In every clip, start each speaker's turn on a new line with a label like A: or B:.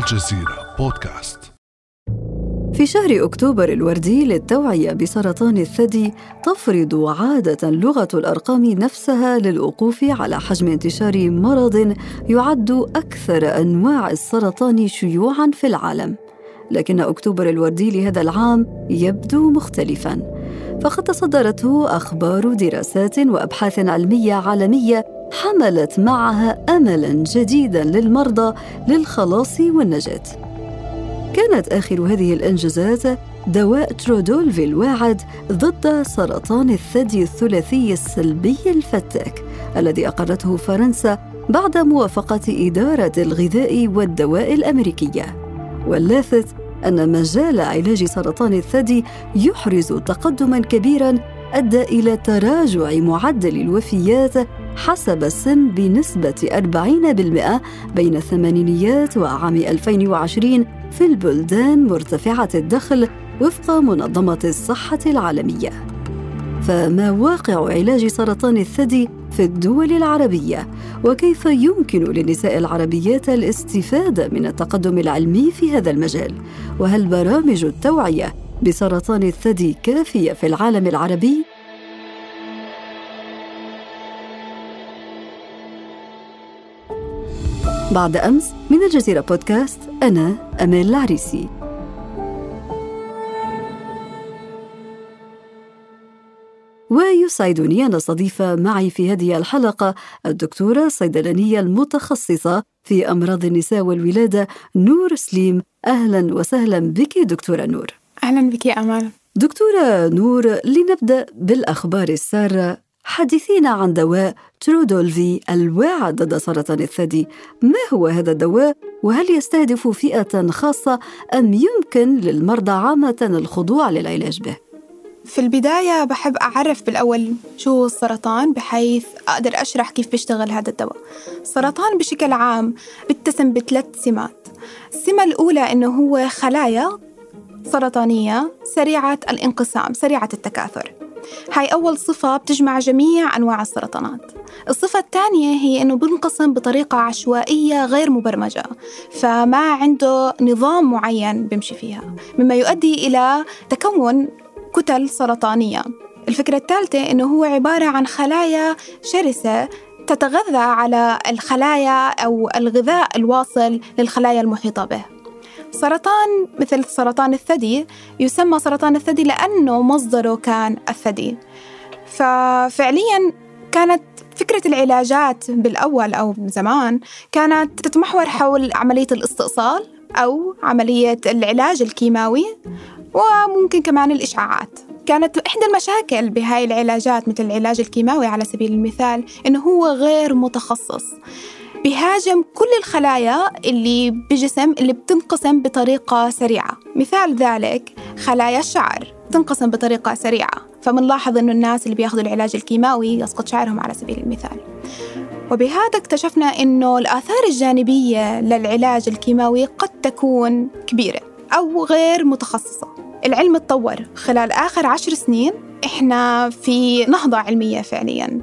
A: الجزيرة بودكاست.
B: في شهر أكتوبر الوردي للتوعية بسرطان الثدي تفرض عادة لغة الأرقام نفسها للوقوف على حجم انتشار مرض يعد أكثر أنواع السرطان شيوعاً في العالم. لكن أكتوبر الوردي لهذا العام يبدو مختلفاً. فقد تصدرته أخبار دراسات وأبحاث علمية عالمية حملت معها املا جديدا للمرضى للخلاص والنجاة. كانت آخر هذه الأنجازات دواء ترودولفي الواعد ضد سرطان الثدي الثلاثي السلبي الفتاك الذي أقرته فرنسا بعد موافقة إدارة الغذاء والدواء الأمريكية. واللافت أن مجال علاج سرطان الثدي يحرز تقدما كبيرا أدى إلى تراجع معدل الوفيات حسب السن بنسبة 40% بين الثمانينيات وعام 2020 في البلدان مرتفعة الدخل وفق منظمة الصحة العالمية. فما واقع علاج سرطان الثدي في الدول العربية؟ وكيف يمكن للنساء العربيات الاستفادة من التقدم العلمي في هذا المجال؟ وهل برامج التوعية بسرطان الثدي كافية في العالم العربي؟ بعد أمس من الجزيرة بودكاست أنا أمال العريسي. ويسعدني أن أستضيف معي في هذه الحلقة الدكتورة الصيدلانية المتخصصة في أمراض النساء والولادة نور سليم. أهلا وسهلا بك دكتورة نور.
C: أهلا بك يا أمال.
B: دكتورة نور لنبدأ بالأخبار السارة. حدثينا عن دواء ترودولفي الواعد ضد سرطان الثدي. ما هو هذا الدواء؟ وهل يستهدف فئة خاصة أم يمكن للمرضى عامة الخضوع للعلاج به؟
C: في البداية بحب أعرف بالأول شو هو السرطان بحيث أقدر أشرح كيف بيشتغل هذا الدواء. السرطان بشكل عام بيتسم بثلاث سمات. السمة الأولى إنه هو خلايا سرطانية سريعة الانقسام سريعة التكاثر. هاي أول صفة بتجمع جميع أنواع السرطانات. الصفة الثانية هي أنه بنقسم بطريقة عشوائية غير مبرمجة فما عنده نظام معين بيمشي فيها مما يؤدي إلى تكون كتل سرطانية. الفكرة الثالثة أنه هو عبارة عن خلايا شرسة تتغذى على الخلايا أو الغذاء الواصل للخلايا المحيطة به. سرطان مثل سرطان الثدي يسمى سرطان الثدي لأنه مصدره كان الثدي. ففعليا كانت فكرة العلاجات بالأول أو زمان كانت تتمحور حول عملية الاستئصال أو عملية العلاج الكيماوي وممكن كمان الإشعاعات. كانت إحدى المشاكل بهاي العلاجات مثل العلاج الكيماوي على سبيل المثال إنه هو غير متخصص. بيهاجم كل الخلايا اللي بجسم اللي بتنقسم بطريقة سريعة. مثال ذلك خلايا الشعر تنقسم بطريقة سريعة. فمنلاحظ أنه الناس اللي بياخذوا العلاج الكيماوي يسقط شعرهم على سبيل المثال. وبهذا اكتشفنا أنه الآثار الجانبية للعلاج الكيماوي قد تكون كبيرة أو غير متخصصة. العلم تطور خلال آخر عشر سنين إحنا في نهضة علمية فعلياً.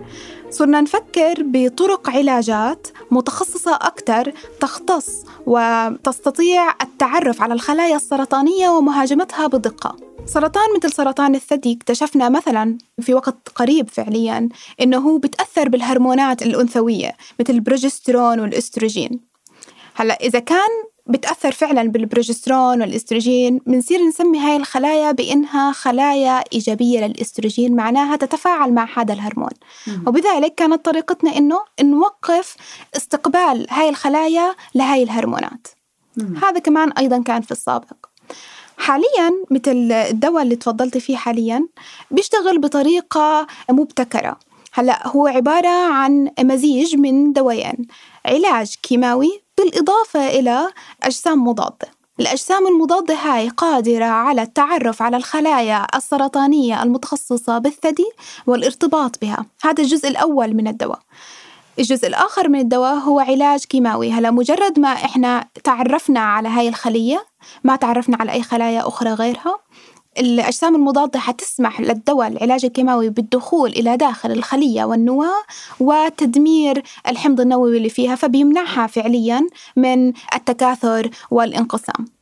C: صرنا نفكر بطرق علاجات متخصصة أكثر تختص وتستطيع التعرف على الخلايا السرطانية ومهاجمتها بدقة. سرطان مثل سرطان الثدي اكتشفنا مثلا في وقت قريب فعليا إنه هو بتأثر بالهرمونات الأنثوية مثل البروجسترون والاستروجين هلأ إذا كان بتأثر فعلا بالبروجسترون والإستروجين بنصير نسمي هاي الخلايا بإنها خلايا إيجابية للإستروجين معناها تتفاعل مع هذا الهرمون. وبذلك كانت طريقتنا إنه نوقف استقبال هاي الخلايا لهاي الهرمونات. هذا كمان أيضا كان في السابق. حاليا مثل الدواء اللي تفضلتي فيه حاليا بيشتغل بطريقة مبتكرة. هلأ هو عبارة عن مزيج من دوايين. علاج كيماوي بالإضافة إلى أجسام مضادة. الأجسام المضادة هاي قادرة على التعرف على الخلايا السرطانية المتخصصة بالثدي والارتباط بها. هذا الجزء الأول من الدواء. الجزء الآخر من الدواء هو علاج كيماوي. هلا مجرد ما إحنا تعرفنا على هاي الخلية ما تعرفنا على أي خلايا أخرى غيرها الأجسام المضادة حتسمح للدواء العلاج الكيماوي بالدخول إلى داخل الخلية والنواة وتدمير الحمض النووي اللي فيها فبيمنعها فعليا من التكاثر والانقسام.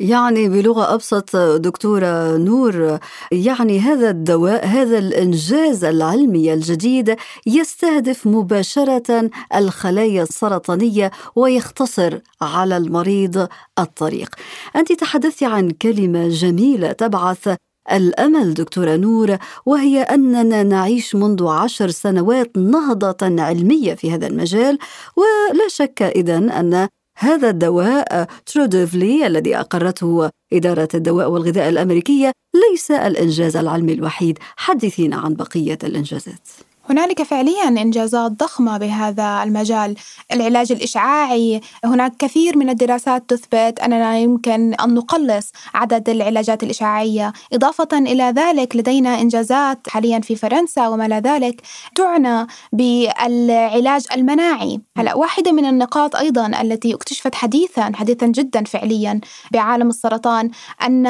B: يعني بلغة أبسط دكتورة نور يعني هذا الدواء هذا الإنجاز العلمي الجديد يستهدف مباشرة الخلايا السرطانية ويختصر على المريض الطريق. أنت تحدثت عن كلمة جميلة تبعث الأمل دكتورة نور وهي أننا نعيش منذ عشر سنوات نهضة علمية في هذا المجال ولا شك اذا أن هذا الدواء ترودوفلي الذي أقرته إدارة الدواء والغذاء الأمريكية ليس الإنجاز العلمي الوحيد. حدثينا عن بقية الإنجازات.
C: هنالك فعليا إنجازات ضخمة بهذا المجال، العلاج الإشعاعي، هناك كثير من الدراسات تثبت أننا يمكن أن نقلص عدد العلاجات الإشعاعية، إضافة إلى ذلك لدينا إنجازات حاليا في فرنسا وما إلى ذلك تعنى بالعلاج المناعي، هلا واحدة من النقاط أيضا التي اكتشفت حديثا حديثا جدا فعليا بعالم السرطان أن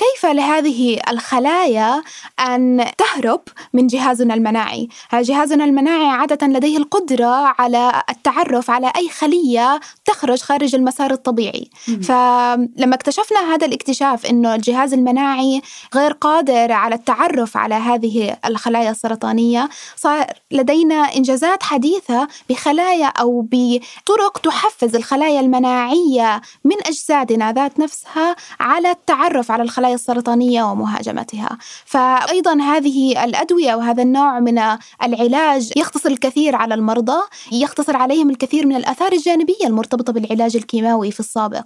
C: كيف لهذه الخلايا أن تهرب من جهازنا المناعي؟ جهازنا المناعي عادة لديه القدرة على التعرف على أي خلية تخرج خارج المسار الطبيعي؟ فلما اكتشفنا هذا الاكتشاف أنه الجهاز المناعي غير قادر على التعرف على هذه الخلايا السرطانية صار لدينا إنجازات حديثة بخلايا أو بطرق تحفز الخلايا المناعية من أجسادنا ذات نفسها على التعرف على الخلايا الخلايا السرطانية ومهاجمتها. فأيضا هذه الأدوية وهذا النوع من العلاج يختصر الكثير على المرضى يختصر عليهم الكثير من الآثار الجانبية المرتبطة بالعلاج الكيماوي في السابق.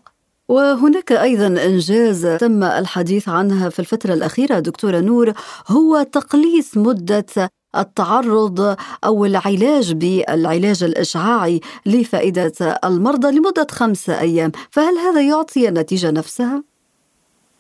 B: وهناك أيضا إنجاز تم الحديث عنها في الفترة الأخيرة دكتورة نور هو تقليص مدة التعرض أو العلاج بالعلاج الإشعاعي لفائدة المرضى لمدة خمسه أيام، فهل هذا يعطي النتيجة نفسها؟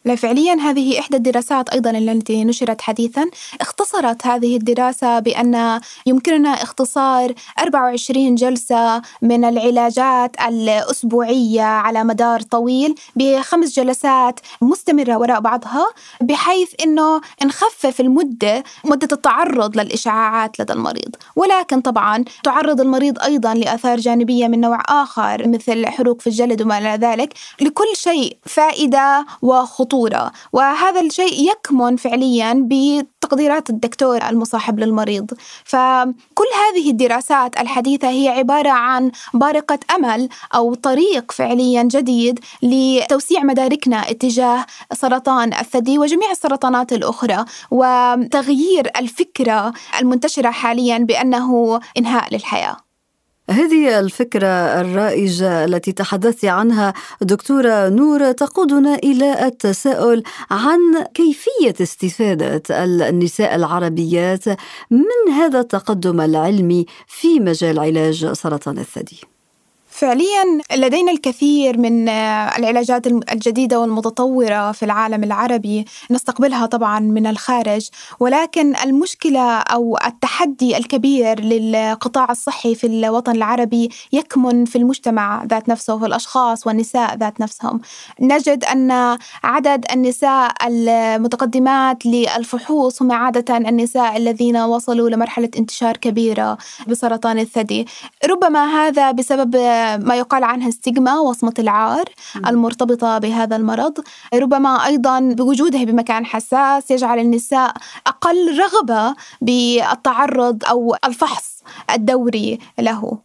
C: لا فعليا هذه إحدى الدراسات أيضا التي نشرت حديثا. اختصرت هذه الدراسة بأن يمكننا اختصار 24 جلسة من العلاجات الأسبوعية على مدار طويل بخمس جلسات مستمرة وراء بعضها بحيث أنه نخفف المدة مدة التعرض للإشعاعات لدى المريض. ولكن طبعا تعرض المريض أيضا لآثار جانبية من نوع آخر مثل حروق في الجلد وما إلى ذلك. لكل شيء فائدة وخطورة الخطورة وهذا الشيء يكمن فعليا بتقديرات الدكتور المصاحب للمريض. فكل هذه الدراسات الحديثة هي عبارة عن بارقة أمل أو طريق فعليا جديد لتوسيع مداركنا اتجاه سرطان الثدي وجميع السرطانات الأخرى وتغيير الفكرة المنتشرة حاليا بأنه إنهاء للحياة.
B: هذه الفكرة الرائجة التي تحدثت عنها دكتورة نور تقودنا إلى التساؤل عن كيفية استفادة النساء العربيات من هذا التقدم العلمي في مجال علاج سرطان الثدي.
C: فعليا لدينا الكثير من العلاجات الجديدة والمتطورة في العالم العربي نستقبلها طبعا من الخارج. ولكن المشكلة أو التحدي الكبير للقطاع الصحي في الوطن العربي يكمن في المجتمع ذات نفسه وفي الأشخاص والنساء ذات نفسهم. نجد أن عدد النساء المتقدمات للفحوص هم عادة النساء الذين وصلوا لمرحلة انتشار كبيرة بسرطان الثدي. ربما هذا بسبب ما يقال عنها ستيغما وصمة العار المرتبطة بهذا المرض. ربما أيضا بوجودها بمكان حساس يجعل النساء أقل رغبة بالتعرض أو الفحص الدوري له.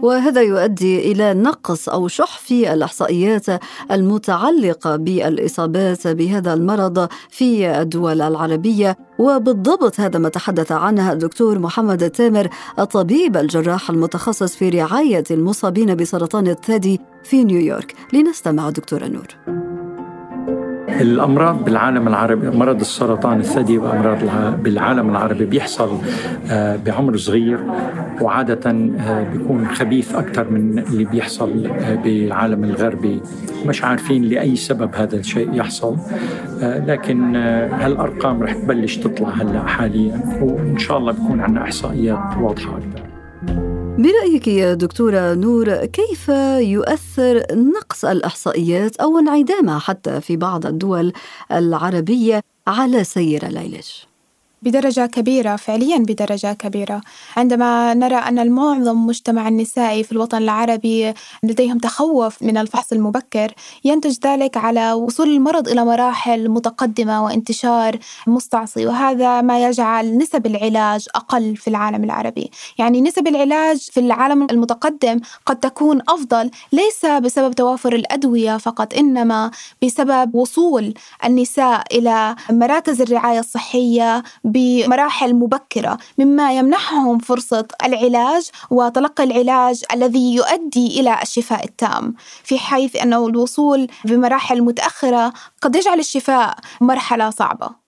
B: وهذا يؤدي إلى نقص أو شح في الأحصائيات المتعلقة بالإصابات بهذا المرض في الدول العربية. وبالضبط هذا ما تحدث عنه الدكتور محمد التامر الطبيب الجراح المتخصص في رعاية المصابين بسرطان الثدي في نيويورك. لنستمع دكتورة نور.
A: الأمراض بالعالم العربي مرض السرطان الثدي وامراض بالعالم العربي بيحصل آه، بعمر صغير وعادة آه، بيكون خبيث أكثر من اللي بيحصل آه، بالعالم الغربي. مش عارفين لأي سبب هذا الشيء يحصل لكن هالأرقام رح تبلش تطلع هلأ حاليا وإن شاء الله بيكون عندنا إحصائيات واضحة أكثر.
B: برأيك يا دكتورة نور كيف يؤثر نقص الإحصائيات أو انعدامها حتى في بعض الدول العربية على سير العلاج؟
C: بدرجة كبيرة فعليا بدرجة كبيرة. عندما نرى أن المعظم مجتمع النسائي في الوطن العربي لديهم تخوف من الفحص المبكر ينتج ذلك على وصول المرض إلى مراحل متقدمة وانتشار مستعصي وهذا ما يجعل نسب العلاج أقل في العالم العربي. يعني نسب العلاج في العالم المتقدم قد تكون أفضل ليس بسبب توافر الأدوية فقط إنما بسبب وصول النساء إلى مراكز الرعاية الصحية بمراحل مبكرة مما يمنحهم فرصة العلاج وتلقي العلاج الذي يؤدي إلى الشفاء التام. في حيث أنه الوصول بمراحل متأخرة قد يجعل الشفاء مرحلة صعبة.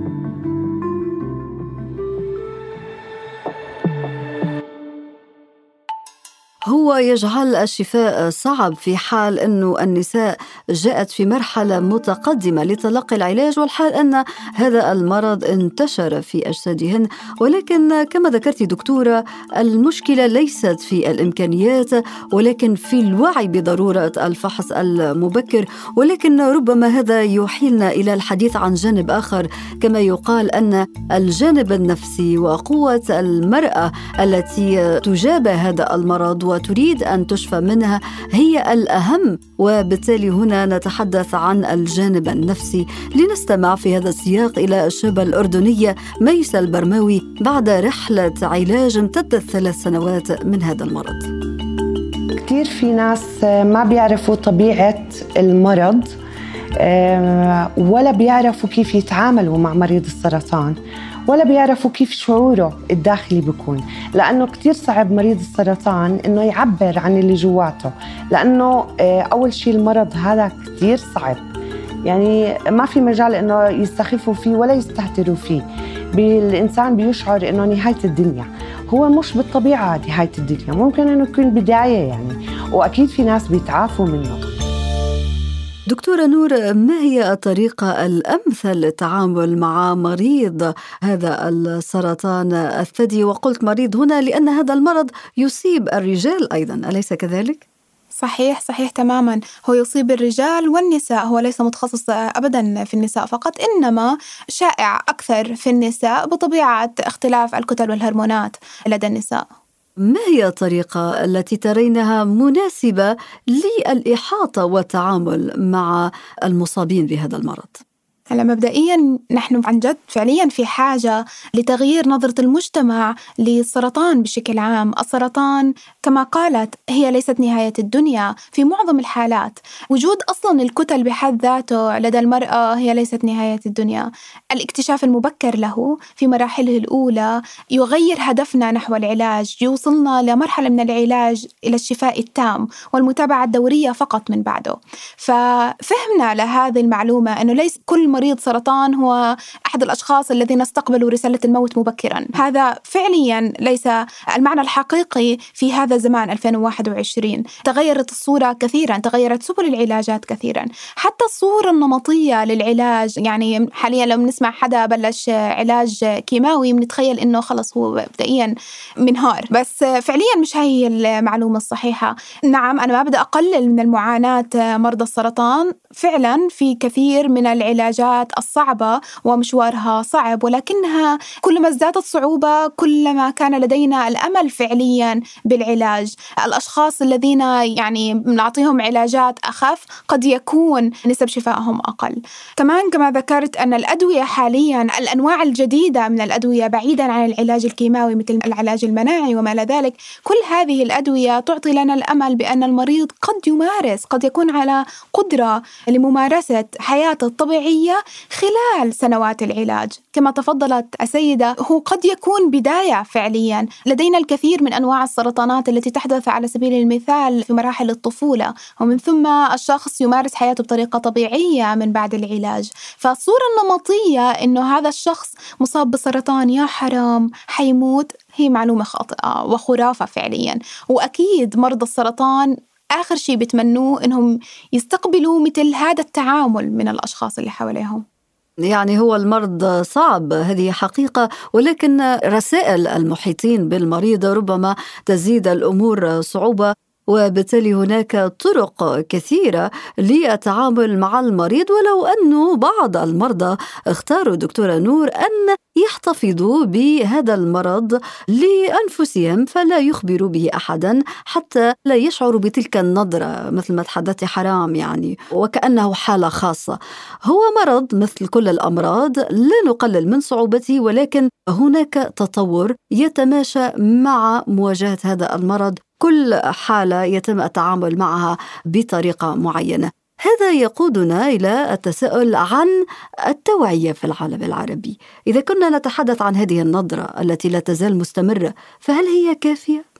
B: هو يجعل الشفاء صعب في حال أنه النساء جاءت في مرحلة متقدمة لتلقي العلاج والحال أن هذا المرض انتشر في أجسادهن. ولكن كما ذكرت دكتورة المشكلة ليست في الإمكانيات ولكن في الوعي بضرورة الفحص المبكر. ولكن ربما هذا يحيلنا إلى الحديث عن جانب آخر كما يقال أن الجانب النفسي وقوة المرأة التي تجابه هذا المرض وتريد أن تشفى منها هي الأهم وبالتالي هنا نتحدث عن الجانب النفسي لنستمع في هذا السياق إلى الشابه الاردنيه ميسة البرماوي بعد رحلة علاج امتدت ثلاث سنوات من هذا المرض.
D: كثير في ناس ما بيعرفوا طبيعة المرض آه، ولا بيعرفوا كيف يتعاملوا مع مريض السرطان ولا بيعرفوا كيف شعوره الداخلي بيكون. لأنه كتير صعب مريض السرطان إنه يعبر عن اللي جواته. لأنه آه، أول شيء المرض هذا كتير صعب. يعني ما في مجال إنه يستخفوا فيه ولا يستهتروا فيه. الإنسان بيشعر إنه نهاية الدنيا. هو مش بالطبيعة نهاية الدنيا. ممكن إنه يكون بداية يعني. وأكيد في ناس بيتعافوا منه.
B: دكتورة نور ما هي الطريقة الأمثل للتعامل مع مريض هذا السرطان الثدي؟ وقلت مريض هنا لأن هذا المرض يصيب الرجال أيضا أليس كذلك؟
C: صحيح صحيح تماما. هو يصيب الرجال والنساء هو ليس متخصص ابدا في النساء فقط إنما شائع أكثر في النساء بطبيعة اختلاف الكتل والهرمونات لدى النساء.
B: ما هي الطريقة التي ترينها مناسبة للإحاطة والتعامل مع المصابين بهذا المرض؟
C: هلا مبدئيا نحن عن جد فعليا في حاجة لتغيير نظرة المجتمع للسرطان بشكل عام. السرطان كما قالت هي ليست نهاية الدنيا في معظم الحالات. وجود أصلا الكتل بحد ذاته لدى المرأة هي ليست نهاية الدنيا. الاكتشاف المبكر له في مراحله الأولى يغير هدفنا نحو العلاج يوصلنا لمرحلة من العلاج إلى الشفاء التام والمتابعة الدورية فقط من بعده. ففهمنا لهذه المعلومة أنه ليس كل مريض سرطان هو أحد الأشخاص الذين استقبلوا رسالة الموت مبكرا. هذا فعليا ليس المعنى الحقيقي في هذا الزمان 2021 تغيرت الصورة كثيرا تغيرت سبل العلاجات كثيرا. حتى الصورة النمطية للعلاج يعني حاليا لو بنسمع حدا بلش علاج كيماوي بنتخيل إنه خلص هو مبدئيا منهار. بس فعليا مش هي المعلومة الصحيحة. نعم أنا ما بدي أقلل من المعاناة مرضى السرطان. فعلا في كثير من العلاجات العلاجات الصعبة ومشوارها صعب ولكنها كلما ازدادت صعوبة كلما كان لدينا الأمل فعليا بالعلاج. الأشخاص الذين يعني نعطيهم علاجات أخف قد يكون نسب شفائهم أقل. كمان كما ذكرت أن الأدوية حاليا الأنواع الجديدة من الأدوية بعيدا عن العلاج الكيماوي مثل العلاج المناعي وما إلى ذلك كل هذه الأدوية تعطي لنا الأمل بأن المريض قد يمارس قد يكون على قدرة لممارسة حياته الطبيعية خلال سنوات العلاج. كما تفضلت السيدة هو قد يكون بداية فعليا. لدينا الكثير من أنواع السرطانات التي تحدث على سبيل المثال في مراحل الطفولة ومن ثم الشخص يمارس حياته بطريقة طبيعية من بعد العلاج. فالصورة النمطية أنه هذا الشخص مصاب بسرطان يا حرام حيموت هي معلومة خاطئة وخرافة فعليا. وأكيد مرضى السرطان آخر شيء بتمنوه إنهم يستقبلوا مثل هذا التعامل من الأشخاص اللي حواليهم.
B: يعني هو المرض صعب هذه حقيقة ولكن رسائل المحيطين بالمريض ربما تزيد الأمور صعوبة. وبالتالي هناك طرق كثيرة للتعامل مع المريض ولو أنه بعض المرضى اختاروا دكتورة نور أن يحتفظوا بهذا المرض لأنفسهم فلا يخبروا به أحدا حتى لا يشعروا بتلك النظرة مثل ما تحدثت حرام يعني وكأنه حالة خاصة. هو مرض مثل كل الأمراض لا نقلل من صعوبته ولكن هناك تطور يتماشى مع مواجهة هذا المرض. كل حالة يتم التعامل معها بطريقة معينة. هذا يقودنا إلى التساؤل عن التوعية في العالم العربي. إذا كنا نتحدث عن هذه النظرة التي لا تزال مستمرة فهل هي كافية؟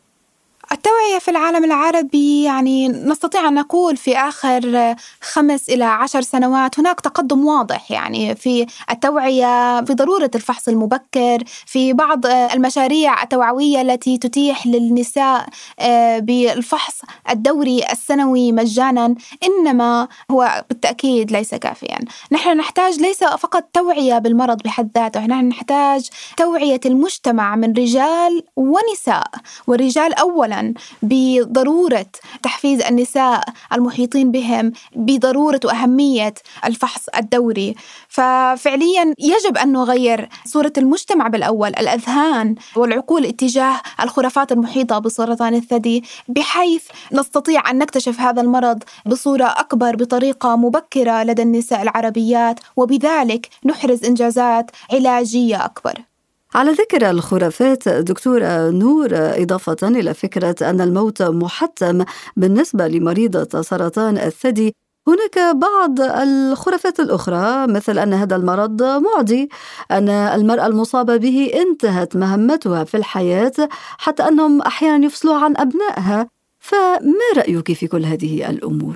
C: التوعية في العالم العربي يعني نستطيع أن نقول في آخر خمس إلى عشر سنوات هناك تقدم واضح يعني في التوعية في ضرورة الفحص المبكر في بعض المشاريع التوعوية التي تتيح للنساء آه، بالفحص الدوري السنوي مجانا إنما هو بالتأكيد ليس كافيا. نحن نحتاج ليس فقط توعية بالمرض بحد ذاته نحن نحتاج توعية المجتمع من رجال ونساء والرجال أولا بضرورة تحفيز النساء المحيطين بهم بضرورة وأهمية الفحص الدوري. ففعليا يجب أن نغير صورة المجتمع بالأول الأذهان والعقول اتجاه الخرافات المحيطة بسرطان الثدي بحيث نستطيع أن نكتشف هذا المرض بصورة أكبر بطريقة مبكرة لدى النساء العربيات وبذلك نحرز إنجازات علاجية أكبر.
B: على ذكر الخرافات دكتورة نور إضافة إلى فكرة أن الموت محتم بالنسبة لمريضة سرطان الثدي. هناك بعض الخرافات الأخرى مثل أن هذا المرض معدي أن المرأة المصابة به انتهت مهمتها في الحياة حتى أنهم أحيانا يفصلوا عن أبنائها. فما رأيك في كل هذه الأمور؟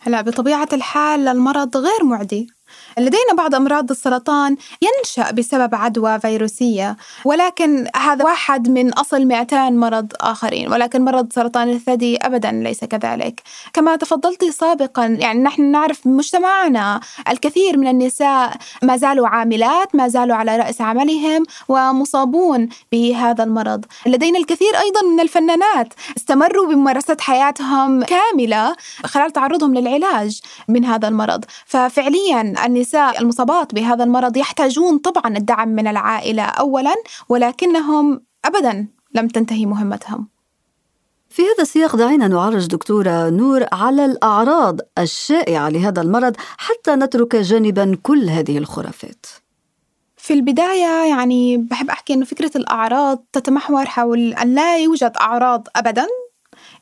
C: هلا بطبيعة الحال المرض غير معدي. لدينا بعض أمراض السرطان ينشأ بسبب عدوى فيروسية ولكن هذا واحد من أصل 200 مرض آخرين ولكن مرض سرطان الثدي أبدا ليس كذلك. كما تفضلت سابقا يعني نحن نعرف مجتمعنا الكثير من النساء ما زالوا عاملات ما زالوا على رأس عملهم ومصابون بهذا المرض. لدينا الكثير أيضا من الفنانات استمروا بممارسة حياتهم كاملة خلال تعرضهم للعلاج من هذا المرض. ففعليا النساء المصابات بهذا المرض يحتاجون طبعا الدعم من العائلة أولا ولكنهم أبدا لم تنتهي مهمتهم.
B: في هذا السياق دعينا نعرج دكتورة نور على الأعراض الشائعة لهذا المرض حتى نترك جانبا كل هذه الخرافات.
C: في البداية يعني بحب أحكي أنه فكرة الأعراض تتمحور حول أن لا يوجد أعراض أبدا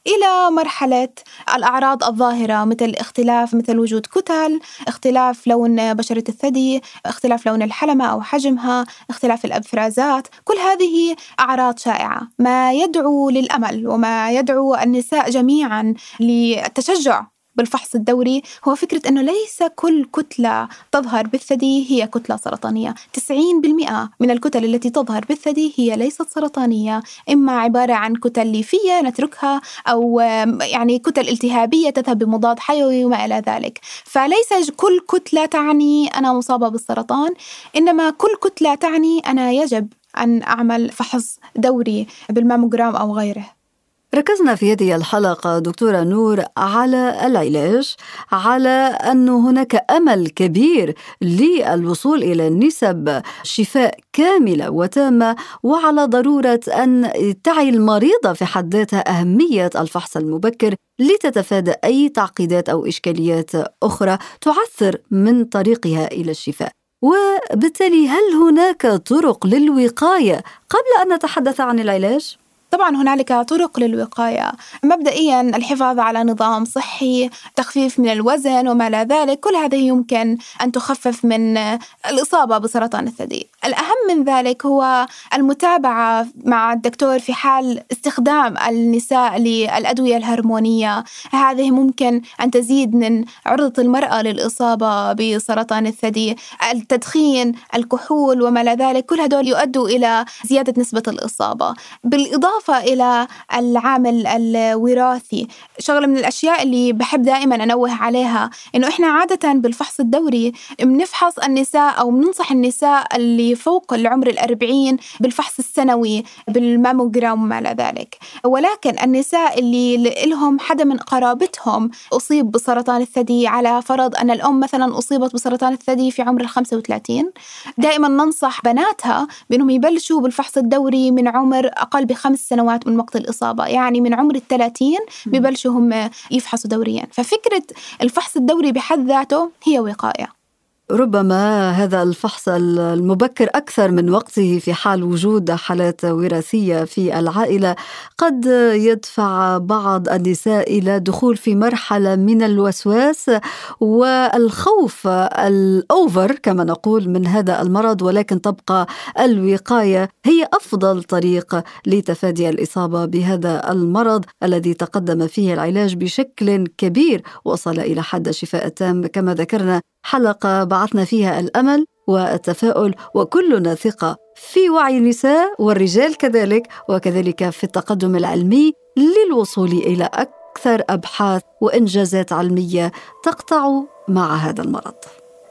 C: إلى مرحلة الأعراض الظاهرة مثل اختلاف مثل وجود كتل اختلاف لون بشرة الثدي اختلاف لون الحلمة أو حجمها اختلاف الأبفرازات. كل هذه أعراض شائعة. ما يدعو للأمل وما يدعو النساء جميعا للتشجع. بالفحص الدوري هو فكرة أنه ليس كل كتلة تظهر بالثدي هي كتلة سرطانية. 90% من الكتل التي تظهر بالثدي هي ليست سرطانية. إما عبارة عن كتل ليفية نتركها أو يعني كتل التهابية تذهب بمضاد حيوي وما إلى ذلك. فليس كل كتلة تعني أنا مصابة بالسرطان إنما كل كتلة تعني أنا يجب أن أعمل فحص دوري بالماموجرام أو غيره.
B: ركزنا في هذه الحلقة دكتورة نور على العلاج على أن هناك أمل كبير للوصول إلى نسب شفاء كاملة وتامة وعلى ضرورة أن تعي المريضة في حد ذاتها أهمية الفحص المبكر لتتفادى أي تعقيدات أو إشكاليات أخرى تعثر من طريقها إلى الشفاء وبالتالي هل هناك طرق للوقاية قبل أن نتحدث عن العلاج؟
C: طبعا هنالك طرق للوقاية. مبدئيا الحفاظ على نظام صحي تخفيف من الوزن وما لا ذلك كل هذه يمكن أن تخفف من الإصابة بسرطان الثدي. الأهم من ذلك هو المتابعة مع الدكتور في حال استخدام النساء للأدوية الهرمونية. هذه ممكن أن تزيد من عرضة المرأة للإصابة بسرطان الثدي. التدخين الكحول وما لا ذلك كل هدول يؤدوا إلى زيادة نسبة الإصابة. بالإضافة إلى العامل الوراثي. شغلة من الأشياء اللي بحب دائما أنوه عليها إنه إحنا عادة بالفحص الدوري بنفحص النساء أو بننصح النساء اللي فوق العمر الأربعين بالفحص السنوي بالماموجرام وما إلى ذلك. ولكن النساء اللي لهم حدا من قرابتهم أصيب بسرطان الثدي على فرض أن الأم مثلا أصيبت بسرطان الثدي في عمر ال 35 دائما ننصح بناتها بأنهم يبلشوا بالفحص الدوري من عمر أقل بخمس سنوات من وقت الإصابة. يعني من عمر الثلاثين ببلشوا هم يفحصوا دوريا. ففكرة الفحص الدوري بحد ذاته هي وقاية.
B: ربما هذا الفحص المبكر أكثر من وقته في حال وجود حالات وراثية في العائلة. قد يدفع بعض النساء إلى دخول في مرحلة من الوسواس والخوف الأوفر كما نقول من هذا المرض ولكن تبقى الوقاية هي أفضل طريق لتفادي الإصابة بهذا المرض الذي تقدم فيه العلاج بشكل كبير. وصل إلى حد الشفاء التام. كما ذكرنا حلقة بعثنا فيها الأمل والتفاؤل وكلنا ثقة في وعي النساء والرجال كذلك وكذلك في التقدم العلمي للوصول إلى أكثر أبحاث وإنجازات علمية تقطع مع هذا المرض.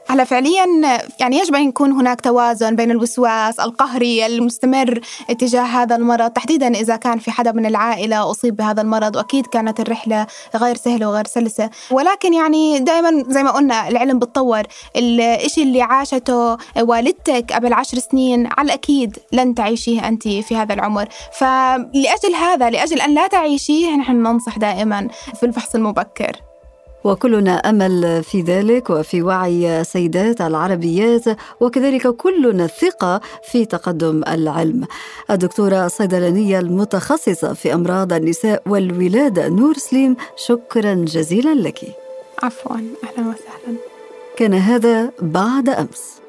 C: هلا فعليا يعني يجب أن يكون هناك توازن بين الوسواس القهري المستمر اتجاه هذا المرض. تحديدا إذا كان في حدا من العائلة أصيب بهذا المرض وأكيد كانت الرحلة غير سهلة وغير سلسة. ولكن يعني دائما زي ما قلنا العلم بتطور. الشيء اللي عاشته والدتك قبل عشر سنين على الأكيد لن تعيشيه أنت في هذا العمر. فلأجل هذا لأجل أن لا تعيشيه نحن ننصح دائما في الفحص المبكر.
B: وكلنا أمل في ذلك وفي وعي سيدات العربيات وكذلك كلنا الثقه في تقدم العلم. الدكتورة الصيدلانية المتخصصة في أمراض النساء والولادة نور سليم شكرا جزيلا لك.
C: عفوا أهلا وسهلا.
B: كان هذا بعد أمس.